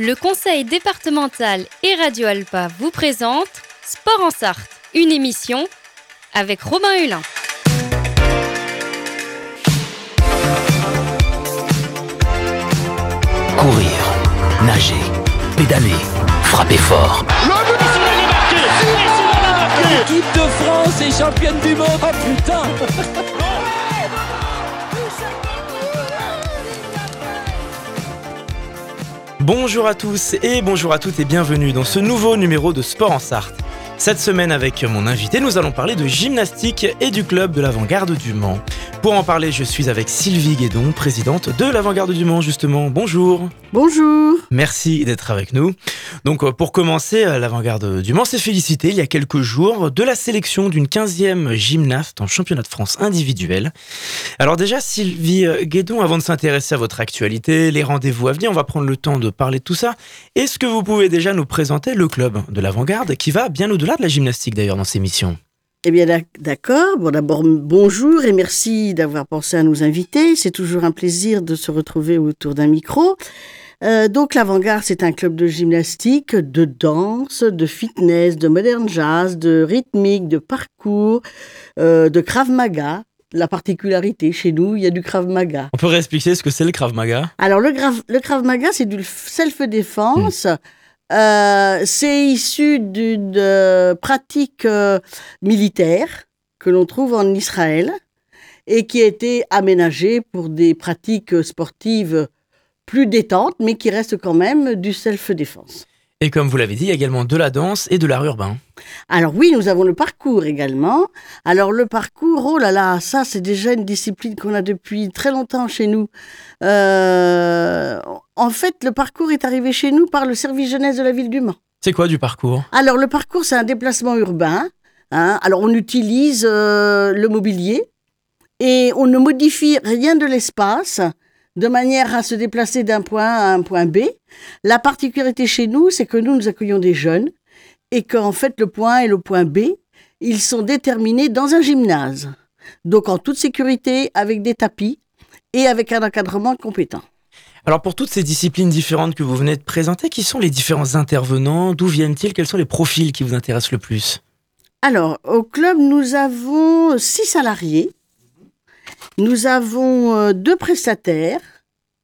Le conseil départemental et Radio Alpa vous présente Sport en Sarthe, une émission avec Robin Hulin. Courir, nager, pédaler, frapper fort. L'équipe de France est championne du monde. Oh putain Bonjour à tous et bonjour à toutes et bienvenue dans ce nouveau numéro de Sport en Sarthe. Cette semaine avec mon invité, nous allons parler de gymnastique et du club de l'avant-garde du Mans. Pour en parler, je suis avec Sylvie Guédon, présidente de l'avant-garde du Mans justement. Bonjour. Bonjour. Merci d'être avec nous. Donc euh, pour commencer, euh, l'avant-garde du Mans s'est félicité il y a quelques jours de la sélection d'une 15e gymnaste en championnat de France individuel. Alors déjà, Sylvie euh, Guédon, avant de s'intéresser à votre actualité, les rendez-vous à venir, on va prendre le temps de parler de tout ça. Est-ce que vous pouvez déjà nous présenter le club de l'avant-garde qui va bien au-delà de la gymnastique d'ailleurs dans ces missions? Eh bien, d'accord. Bon, d'abord, bonjour et merci d'avoir pensé à nous inviter. C'est toujours un plaisir de se retrouver autour d'un micro. Euh, donc, l'Avant-Garde, c'est un club de gymnastique, de danse, de fitness, de modern jazz, de rythmique, de parcours, euh, de Krav Maga. La particularité chez nous, il y a du Krav Maga. On peut réexpliquer ce que c'est le Krav Maga? Alors, le, le Krav Maga, c'est du self-défense. Hmm. Euh, c'est issu d'une euh, pratique euh, militaire que l'on trouve en Israël et qui a été aménagée pour des pratiques sportives plus détentes, mais qui restent quand même du self-défense. Et comme vous l'avez dit, il y a également de la danse et de l'art urbain. Alors oui, nous avons le parcours également. Alors le parcours, oh là là, ça c'est déjà une discipline qu'on a depuis très longtemps chez nous. Euh, en fait, le parcours est arrivé chez nous par le service jeunesse de la ville du Mans. C'est quoi du parcours? Alors le parcours, c'est un déplacement urbain. Hein. Alors on utilise euh, le mobilier et on ne modifie rien de l'espace de manière à se déplacer d'un point A à un point B. La particularité chez nous, c'est que nous, nous accueillons des jeunes et qu'en fait, le point A et le point B, ils sont déterminés dans un gymnase. Donc en toute sécurité, avec des tapis et avec un encadrement compétent. Alors pour toutes ces disciplines différentes que vous venez de présenter, qui sont les différents intervenants? D'où viennent-ils? Quels sont les profils qui vous intéressent le plus? Alors au club, nous avons six salariés. Nous avons euh, deux prestataires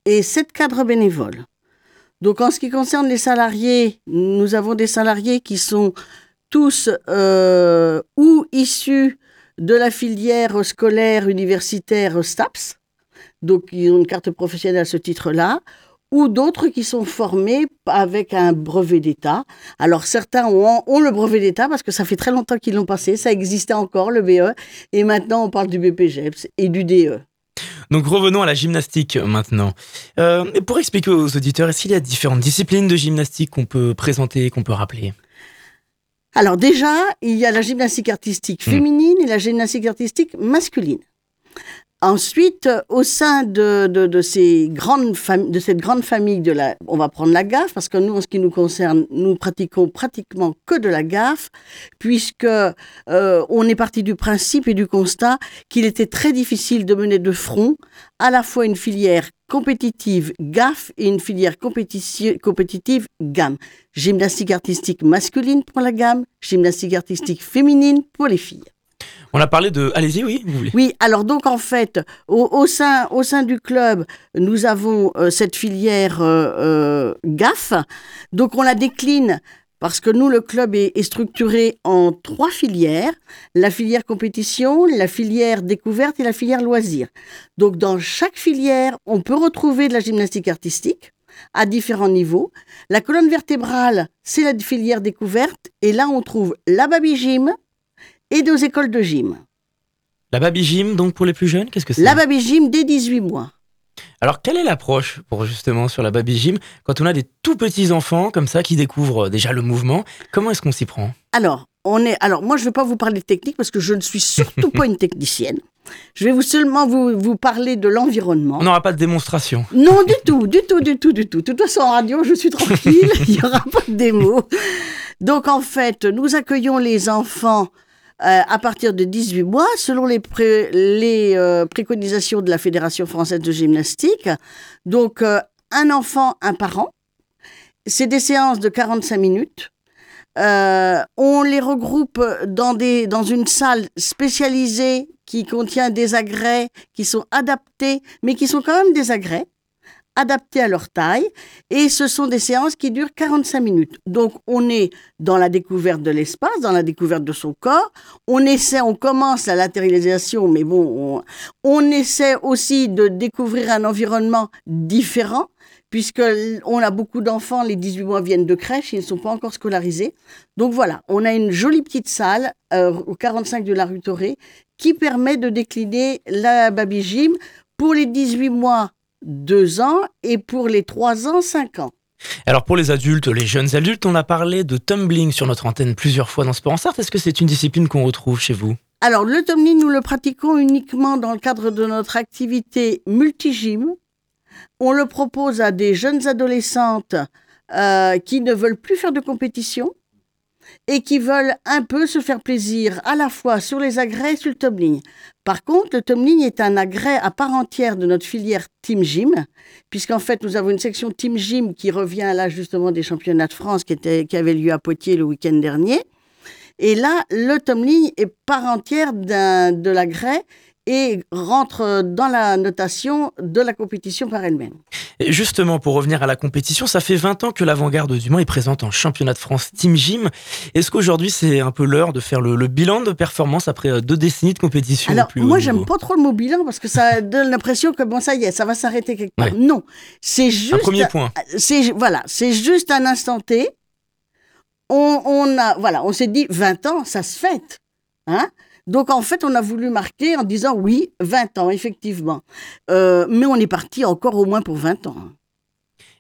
et sept cadres bénévoles. Donc en ce qui concerne les salariés, nous avons des salariés qui sont tous euh, ou issus de la filière scolaire universitaire STAPS, donc ils ont une carte professionnelle à ce titre-là, ou d'autres qui sont formés avec un brevet d'État. Alors certains ont, le brevet d'État parce que ça fait très longtemps qu'ils l'ont passé, ça existait encore le BE, et maintenant on parle du BPGEPS et du DE. Donc revenons à la gymnastique maintenant. Euh, pour expliquer aux auditeurs, est-ce qu'il y a différentes disciplines de gymnastique qu'on peut présenter, qu'on peut rappeler? Alors déjà, il y a la gymnastique artistique hmm. féminine et la gymnastique artistique masculine. Ensuite, au sein de, cette grande famille de la, on va prendre la gaffe parce que nous, en ce qui nous concerne, nous pratiquons pratiquement que de la gaffe, puisque euh, on est parti du principe et du constat qu'il était très difficile de mener de front à la fois une filière compétitive gaffe et une filière compétitive gamme. Gymnastique artistique masculine pour la gamme, gymnastique artistique féminine pour les filles. On a parlé de. Allez-y, oui, vous voulez. Oui, alors donc en fait, au, sein, au sein du club, nous avons euh, cette filière euh, euh, GAF. Donc on la décline parce que nous, le club est, est, structuré en trois filières la filière compétition, la filière découverte et la filière loisir. Donc dans chaque filière, on peut retrouver de la gymnastique artistique à différents niveaux. La colonne vertébrale, c'est la filière découverte et là on trouve la baby gym, et nos écoles de gym. La baby gym, donc pour les plus jeunes, qu'est-ce que c'est? La baby gym dès 18 mois. Alors, quelle est l'approche pour justement sur la baby gym quand on a des tout petits enfants comme ça qui découvrent déjà le mouvement Comment est-ce qu'on s'y prend? Alors, on est. Alors, moi, je ne vais pas vous parler de technique parce que je ne suis surtout pas une technicienne. Je vais vous seulement vous, vous parler de l'environnement. On n'aura pas de démonstration. Non, du tout, du tout, du tout, du tout. De toute façon, en radio, je suis tranquille, il n'y aura pas de démo. Donc, en fait, nous accueillons les enfants euh, à partir de 18 mois, selon les, euh, préconisations de la Fédération française de gymnastique. Donc, euh, un enfant, un parent. c'est des séances de 45 minutes. Euh, on les regroupe dans, des, dans une salle spécialisée qui contient des agrès qui sont adaptés, mais qui sont quand même des agrès adaptés à leur taille. Et ce sont des séances qui durent 45 minutes. Donc, on est dans la découverte de l'espace, dans la découverte de son corps. On essaie, on commence la latéralisation, mais bon, on, on essaie aussi de découvrir un environnement différent puisqu'on a beaucoup d'enfants, les 18 mois viennent de crèche, ils ne sont pas encore scolarisés. Donc voilà, on a une jolie petite salle euh, au 45 de la rue Toré qui permet de décliner la baby gym pour les 18 mois, 2 ans et pour les 3 ans, 5 ans. Alors pour les adultes, les jeunes adultes, on a parlé de tumbling sur notre antenne plusieurs fois dans Sport en Sarthe. Est-ce que c'est une discipline qu'on retrouve chez vous? Alors le tumbling, nous le pratiquons uniquement dans le cadre de notre activité multigym on le propose à des jeunes adolescentes euh, qui ne veulent plus faire de compétition et qui veulent un peu se faire plaisir à la fois sur les agrès et sur le tumbling. Par contre, le tumbling est un agrès à part entière de notre filière Team Gym, puisqu'en fait, nous avons une section Team Gym qui revient là justement des championnats de France qui, était, qui avaient lieu à Poitiers le week-end dernier. Et là, le tumbling est part entière de l'agrès et rentre dans la notation de la compétition par elle-même. Justement, pour revenir à la compétition, ça fait 20 ans que l'avant-garde du Mans est présente en championnat de France Team Gym. Est-ce qu'aujourd'hui, c'est un peu l'heure de faire le, bilan de performance après euh, deux décennies de compétition Alors, moi, j'aime pas trop le mot bilan parce que ça donne l'impression que bon, ça y est, ça va s'arrêter quelque part. Non, c'est juste. Un premier point. C'est, voilà, c'est juste un instant T. On, on a, voilà, on s'est dit 20 ans, ça se fête. Hein donc en fait, on a voulu marquer en disant oui, 20 ans, effectivement. Euh, mais on est parti encore au moins pour 20 ans.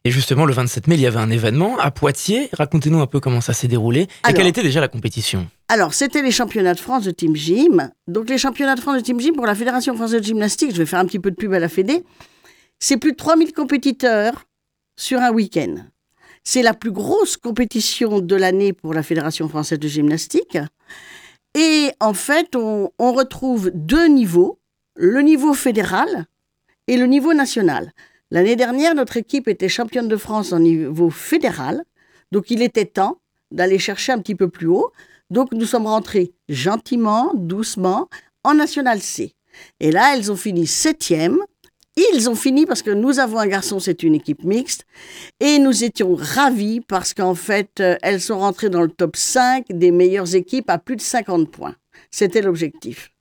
Et justement, le 27 mai, il y avait un événement à Poitiers. Racontez-nous un peu comment ça s'est déroulé et quelle était déjà la compétition? Alors, c'était les championnats de France de Team Gym. Donc, les championnats de France de Team Gym pour la Fédération française de gymnastique, je vais faire un petit peu de pub à la Fédé, c'est plus de 3000 compétiteurs sur un week-end. C'est la plus grosse compétition de l'année pour la Fédération française de gymnastique. Et en fait, on, retrouve deux niveaux, le niveau fédéral et le niveau national. L'année dernière, notre équipe était championne de France au niveau fédéral, donc il était temps d'aller chercher un petit peu plus haut. Donc nous sommes rentrés gentiment, doucement, en National C. Et là, elles ont fini septième ils ont fini parce que nous avons un garçon, c'est une équipe mixte, et nous étions ravis parce qu'en fait, euh, elles sont rentrées dans le top 5 des meilleures équipes à plus de 50 points. C'était l'objectif.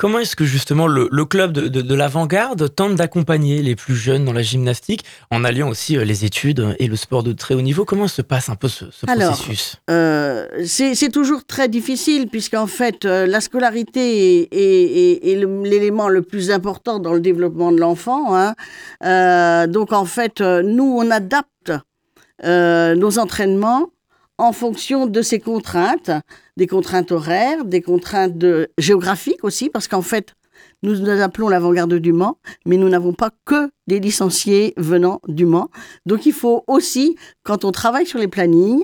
Comment est-ce que justement le, club de, l'avant-garde tente d'accompagner les plus jeunes dans la gymnastique en alliant aussi euh, les études et le sport de très haut niveau? Comment se passe un peu ce, processus? euh, C'est toujours très difficile puisqu'en fait euh, la scolarité est, l'élément le plus important dans le développement de l'enfant. Hein. donc en fait, nous, on adapte nos entraînements en fonction de ces contraintes, des contraintes horaires, des contraintes géographiques aussi, parce qu'en fait, nous nous appelons l'avant-garde du Mans, mais nous n'avons pas que des licenciés venant du Mans. Donc il faut aussi, quand on travaille sur les plannings,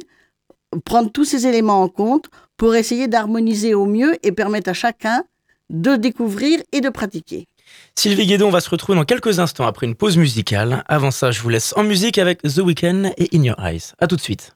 prendre tous ces éléments en compte pour essayer d'harmoniser au mieux et permettre à chacun de découvrir et de pratiquer. Sylvie Guédon, va se retrouver dans quelques instants après une pause musicale. Avant ça, je vous laisse en musique avec The Weeknd et In Your Eyes. A tout de suite.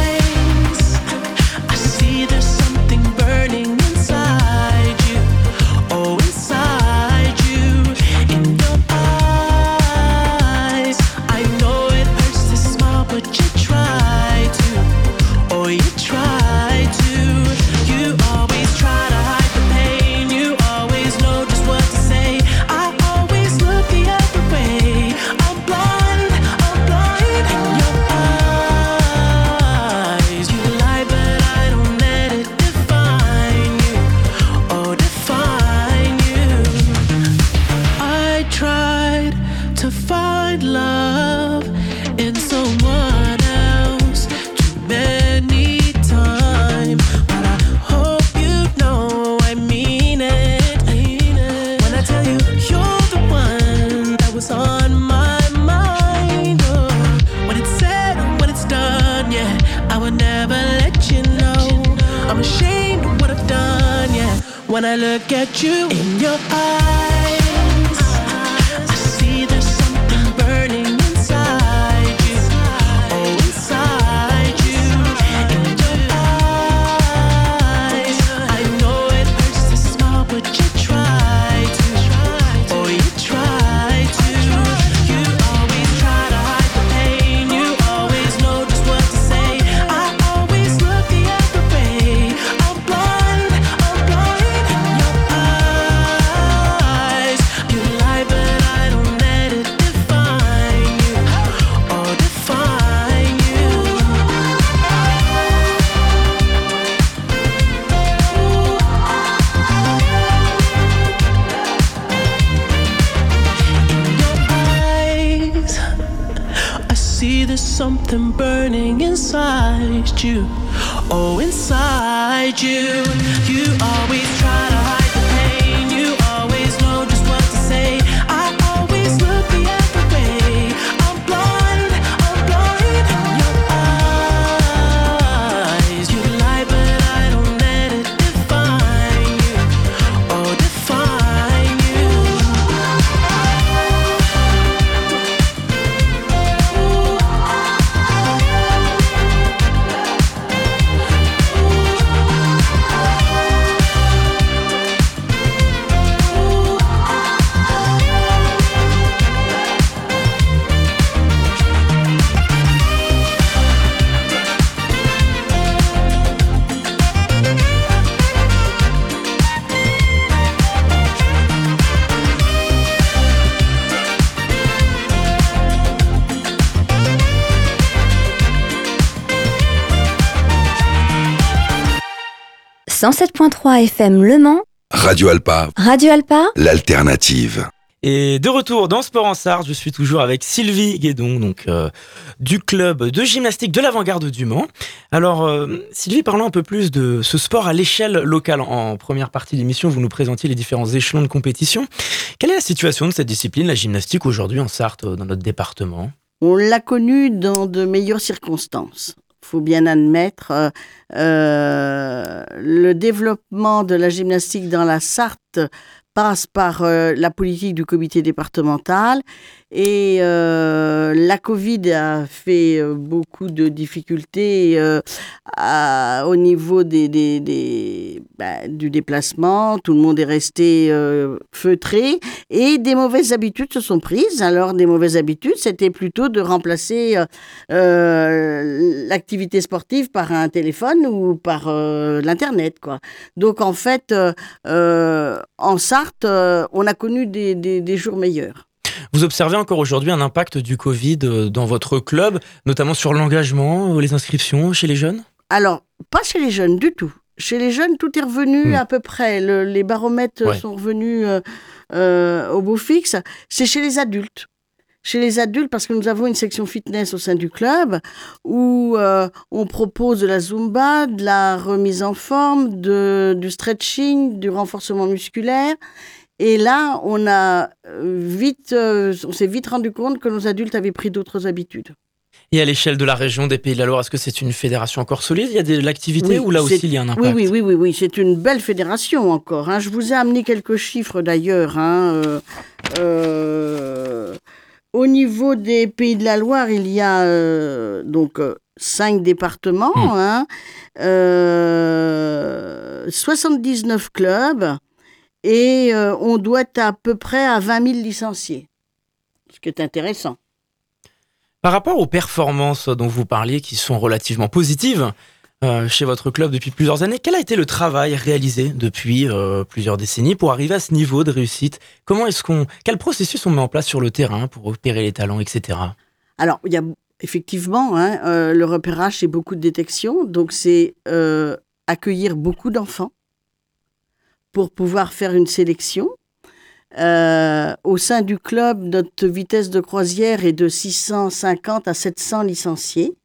Something burning inside you. Oh, inside you. You always try to hide 107.3 FM Le Mans, Radio Alpa, Radio Alpa, l'alternative. Et de retour dans Sport en Sarthe, je suis toujours avec Sylvie Guédon, donc euh, du club de gymnastique de l'avant-garde du Mans. Alors, euh, Sylvie, parlons un peu plus de ce sport à l'échelle locale. En première partie d'émission, vous nous présentiez les différents échelons de compétition. Quelle est la situation de cette discipline, la gymnastique, aujourd'hui en Sarthe, euh, dans notre département? On l'a connu dans de meilleures circonstances. Faut bien admettre euh, euh, le développement de la gymnastique dans la Sarthe passe par euh, la politique du comité départemental et euh, la Covid a fait euh, beaucoup de difficultés au niveau des, bah, du déplacement. Tout le monde est resté feutré et des mauvaises habitudes se sont prises. Alors, des mauvaises habitudes, c'était plutôt de remplacer l'activité sportive par un téléphone ou par l'Internet. Donc, en fait, en Sarthe, euh, on a connu des- des- des jours meilleurs. Vous observez encore aujourd'hui un impact du Covid euh, dans votre club, notamment sur l'engagement, euh, les inscriptions chez les jeunes? Alors, pas chez les jeunes du tout. Chez les jeunes, tout est revenu Hmm. à peu près. Le- les baromètres Ouais. sont revenus euh, euh, au beau fixe. C'est chez les adultes. Chez les adultes, parce que nous avons une section fitness au sein du club où euh, on propose de la zumba, de la remise en forme, de, du stretching, du renforcement musculaire. Et là, on a euh, vite, euh, on s'est vite rendu compte que nos adultes avaient pris d'autres habitudes. Et à l'échelle de la région des Pays de la Loire, est-ce que c'est une fédération encore solide? Il y a de l'activité Oui, ou là aussi il y a un impact? Oui, oui, oui, oui, oui. c'est une belle fédération encore. hein. Je vous ai amené quelques chiffres d'ailleurs. hein, euh, euh, au niveau des Pays de la Loire, il y a euh, donc euh, cinq départements, Hmm. hein, euh, 79 clubs et on doit être à peu près à 20 000 licenciés, ce qui est intéressant. Par rapport aux performances dont vous parliez, qui sont relativement positives euh, chez votre club depuis plusieurs années, quel a été le travail réalisé depuis euh, plusieurs décennies pour arriver à ce niveau de réussite? Comment est-ce qu'on, quel processus on met en place sur le terrain pour repérer les talents, etc. Alors, il y a effectivement hein, euh, le repérage, c'est beaucoup de détection. Donc, c'est accueillir beaucoup d'enfants pour pouvoir faire une sélection. Au sein du club, notre vitesse de croisière est de 650 à 700 licenciés.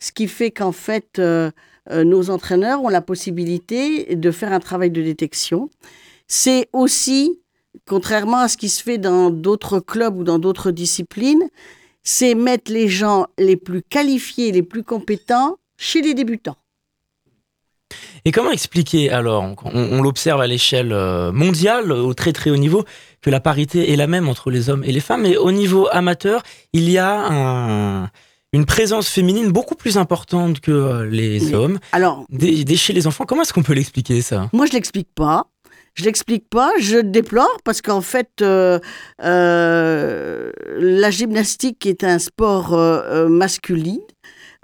Ce qui fait qu'en fait, euh, euh, nos entraîneurs ont la possibilité de faire un travail de détection. C'est aussi, contrairement à ce qui se fait dans d'autres clubs ou dans d'autres disciplines, c'est mettre les gens les plus qualifiés, les plus compétents chez les débutants. Et comment expliquer alors, on, on l'observe à l'échelle euh, mondiale, au très très haut niveau, que la parité est la même entre les hommes et les femmes, mais au niveau amateur, il y a un, une présence féminine beaucoup plus importante que euh, les Mais- hommes, Alors, dès chez les enfants. Comment est-ce qu'on peut l'expliquer ça? Moi, je l'explique pas. Je l'explique pas, je déplore parce qu'en fait, euh, euh, la gymnastique est un sport euh, masculin.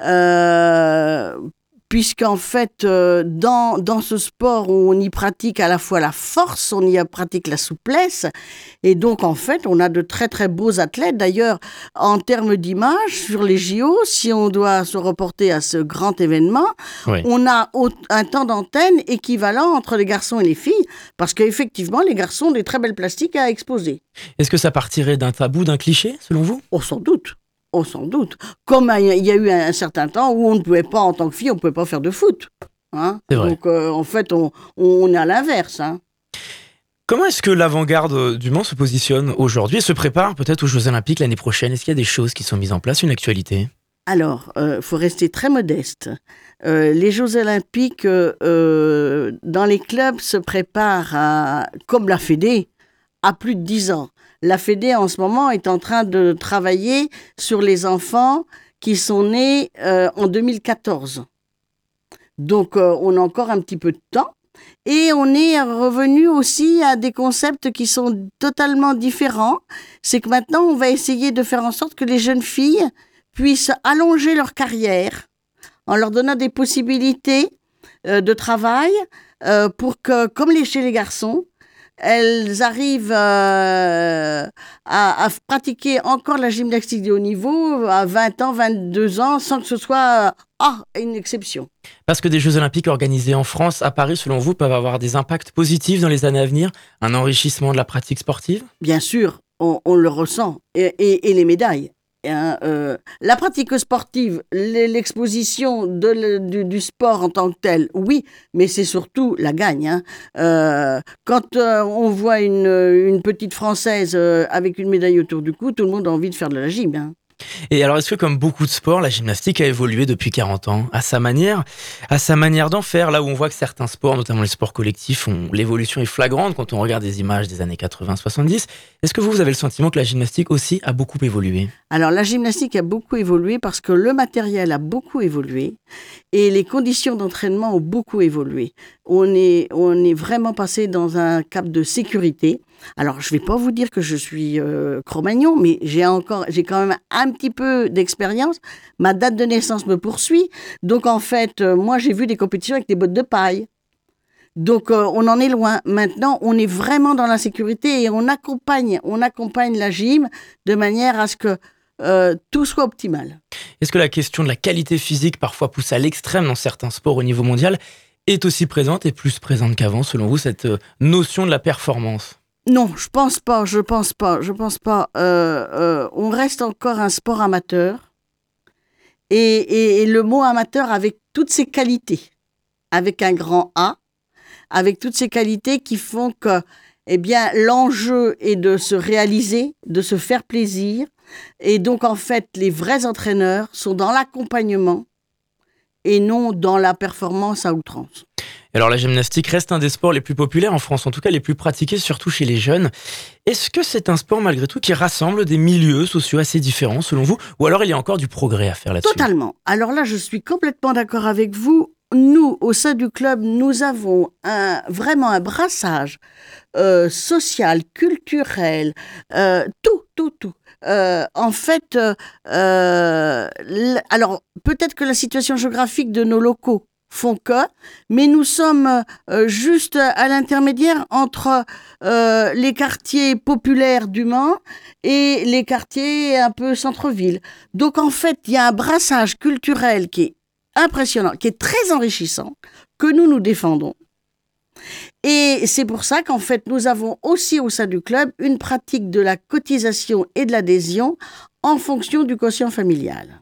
Euh, Puisqu'en fait, euh, dans, dans ce sport, on y pratique à la fois la force, on y pratique la souplesse. Et donc, en fait, on a de très, très beaux athlètes. D'ailleurs, en termes d'image, sur les JO, si on doit se reporter à ce grand événement, Oui. on a un temps d'antenne équivalent entre les garçons et les filles, parce qu'effectivement, les garçons ont des très belles plastiques à exposer. Est-ce que ça partirait d'un tabou, d'un cliché, selon vous? Oh, sans doute. Oh, sans doute. Comme il y a eu un, un certain temps où on ne pouvait pas, en tant que fille, on ne pouvait pas faire de foot. Hein vrai. Donc, euh, en fait, on, on est à l'inverse. Hein. Comment est-ce que l'avant-garde du Mans se positionne aujourd'hui et se prépare peut-être aux Jeux Olympiques l'année prochaine? Est-ce qu'il y a des choses qui sont mises en place, une actualité? Alors, il faut rester très modeste. Euh, les Jeux Olympiques, euh, euh, dans les clubs, se préparent, à, comme la Fédé, à plus de 10 ans. La Fédé, en ce moment, est en train de travailler sur les enfants qui sont nés euh, en 2014. Donc, euh, on a encore un petit peu de temps. Et on est revenu aussi à des concepts qui sont totalement différents. C'est que maintenant, on va essayer de faire en sorte que les jeunes filles puissent allonger leur carrière en leur donnant des possibilités euh, de travail pour que, comme les chez les garçons, elles arrivent euh, à, à pratiquer encore la gymnastique de haut niveau à 20 ans, 22 ans, sans que ce soit euh, ah, une exception. Parce que des Jeux Olympiques organisés en France, à Paris, selon vous, peuvent avoir des impacts positifs dans les années à venir? Un enrichissement de la pratique sportive? Bien sûr, on, on le ressent. Et, et- et les médailles. Hein, euh, la pratique sportive, l'e- l'exposition du, sport en tant que tel, oui, mais c'est surtout la gagne. hein. Euh, quand euh, on voit une, petite Française avec une médaille autour du cou, tout le monde a envie de faire de la gym. hein. Et alors, est-ce que comme beaucoup de sports, la gymnastique a évolué depuis 40 ans? À sa manière, à sa manière d'en faire Là où on voit que certains sports, notamment les sports collectifs, ont l'évolution est flagrante quand on regarde des images des années 80-70. Est-ce que vous, vous avez le sentiment que la gymnastique aussi a beaucoup évolué? Alors la gymnastique a beaucoup évolué parce que le matériel a beaucoup évolué et les conditions d'entraînement ont beaucoup évolué. On est, on est vraiment passé dans un cap de sécurité. Alors je vais pas vous dire que je suis euh, Cro-Magnon, mais j'ai encore, j'ai quand même un petit peu d'expérience. Ma date de naissance me poursuit, donc en fait, euh, moi j'ai vu des compétitions avec des bottes de paille. Donc euh, on en est loin. Maintenant, on est vraiment dans la sécurité et on accompagne, on accompagne la gym de manière à ce que euh, tout soit optimal. Est-ce que la question de la qualité physique, parfois poussée à l'extrême dans certains sports au niveau mondial, est aussi présente et plus présente qu'avant, selon vous, cette euh, notion de la performance? Non, je pense pas, je pense pas, je pense pas. Euh, euh, on reste encore un sport amateur. Et, et- et le mot amateur avec toutes ses qualités, avec un grand A, avec toutes ces qualités qui font que, eh bien, l'enjeu est de se réaliser, de se faire plaisir. Et donc, en fait, les vrais entraîneurs sont dans l'accompagnement et non dans la performance à outrance. Alors la gymnastique reste un des sports les plus populaires en France, en tout cas les plus pratiqués, surtout chez les jeunes. Est-ce que c'est un sport malgré tout qui rassemble des milieux sociaux assez différents selon vous? Ou alors il y a encore du progrès à faire là-dessus? Totalement. Alors là, je suis complètement d'accord avec vous. Nous, au sein du club, nous avons un, vraiment un brassage euh, social, culturel, euh, tout, tout, tout. Euh, en fait, euh, euh, alors peut-être que la situation géographique de nos locaux font que, mais nous sommes euh, juste à l'intermédiaire entre euh, les quartiers populaires du Mans et les quartiers un peu centre-ville. Donc en fait, il y a un brassage culturel qui est impressionnant, qui est très enrichissant, que nous nous défendons. Et c'est pour ça qu'en fait, nous avons aussi au sein du club une pratique de la cotisation et de l'adhésion en fonction du quotient familial.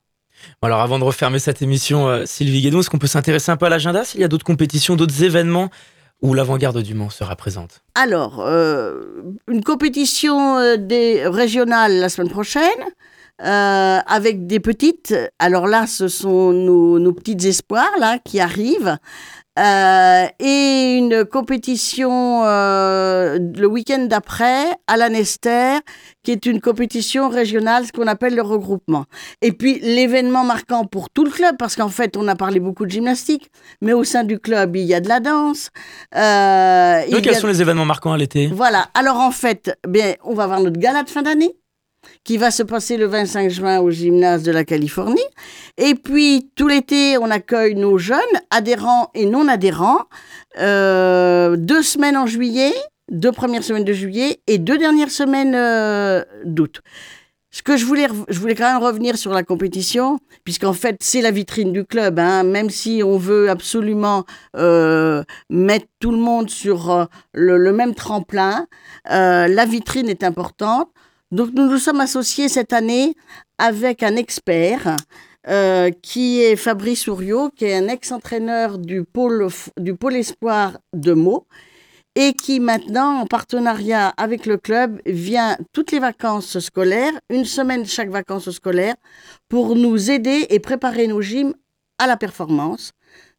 Alors avant de refermer cette émission, euh, Sylvie Guédon, est-ce qu'on peut s'intéresser un peu à l'agenda? S'il y a d'autres compétitions, d'autres événements où l'avant-garde du Mans sera présente? Alors, euh, une compétition euh, des régionales la semaine prochaine, euh, avec des petites. Alors là, ce sont nos, nos petites espoirs là qui arrivent. Euh, et une compétition euh, le week-end d'après à la Nester, qui est une compétition régionale, ce qu'on appelle le regroupement. Et puis l'événement marquant pour tout le club, parce qu'en fait on a parlé beaucoup de gymnastique, mais au sein du club il y a de la danse. Euh, Donc, quels sont les événements marquants à l'été? Voilà. Alors en fait, bien, on va avoir notre gala de fin d'année qui va se passer le 25 juin au gymnase de la Californie. Et puis, tout l'été, on accueille nos jeunes, adhérents et non adhérents, euh, deux semaines en juillet, deux premières semaines de juillet et deux dernières semaines euh, d'août. Ce que je voulais, je voulais quand même revenir sur la compétition, puisqu'en fait, c'est la vitrine du club. Hein, même si on veut absolument euh, mettre tout le monde sur le, même tremplin, la vitrine est importante. Donc nous nous sommes associés cette année avec un expert euh, qui est Fabrice Ouriot, qui est un ex-entraîneur du pôle, du pôle espoir de Meaux et qui maintenant, en partenariat avec le club, vient toutes les vacances scolaires, une semaine chaque vacances scolaires, pour nous aider et préparer nos gyms à la performance.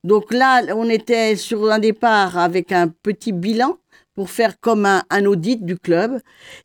Donc là, on était sur un départ avec un petit bilan pour faire comme un, audit du club.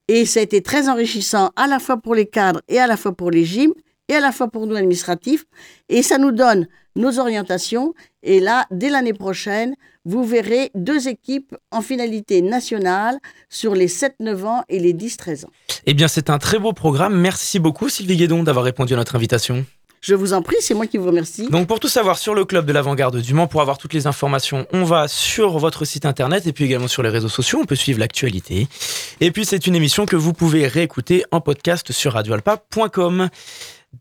Et ça a été très enrichissant à la fois pour les cadres et à la fois pour les gyms et à la fois pour nous administratifs. Et ça nous donne nos orientations. Et là, dès l'année prochaine, vous verrez deux équipes en finalité nationale sur les 7-9 ans et les 10-13 ans. Eh bien, c'est un très beau programme. Merci beaucoup, Sylvie Guédon, d'avoir répondu à notre invitation. Je vous en prie, c'est moi qui vous remercie. Donc pour tout savoir sur le club de l'avant-garde du Mans, pour avoir toutes les informations, on va sur votre site internet et puis également sur les réseaux sociaux, on peut suivre l'actualité. Et puis c'est une émission que vous pouvez réécouter en podcast sur radioalpa.com.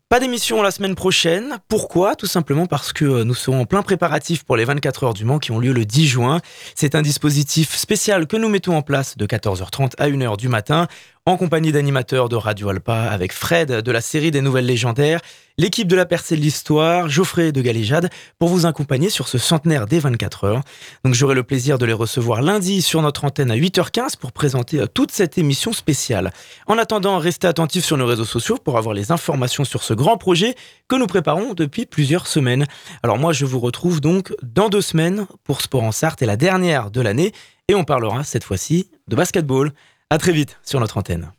Pas d'émission la semaine prochaine. Pourquoi? Tout simplement parce que nous serons en plein préparatif pour les 24 heures du Mans qui ont lieu le 10 juin. C'est un dispositif spécial que nous mettons en place de 14h30 à 1h du matin en compagnie d'animateurs de Radio Alpa avec Fred de la série des Nouvelles Légendaires, l'équipe de la percée de l'histoire, Geoffrey de Galéjade, pour vous accompagner sur ce centenaire des 24 heures. Donc j'aurai le plaisir de les recevoir lundi sur notre antenne à 8h15 pour présenter toute cette émission spéciale. En attendant, restez attentifs sur nos réseaux sociaux pour avoir les informations sur ce grand projet que nous préparons depuis plusieurs semaines. Alors moi, je vous retrouve donc dans deux semaines pour Sport en Sarthe et la dernière de l'année, et on parlera cette fois-ci de basketball. À très vite sur notre antenne.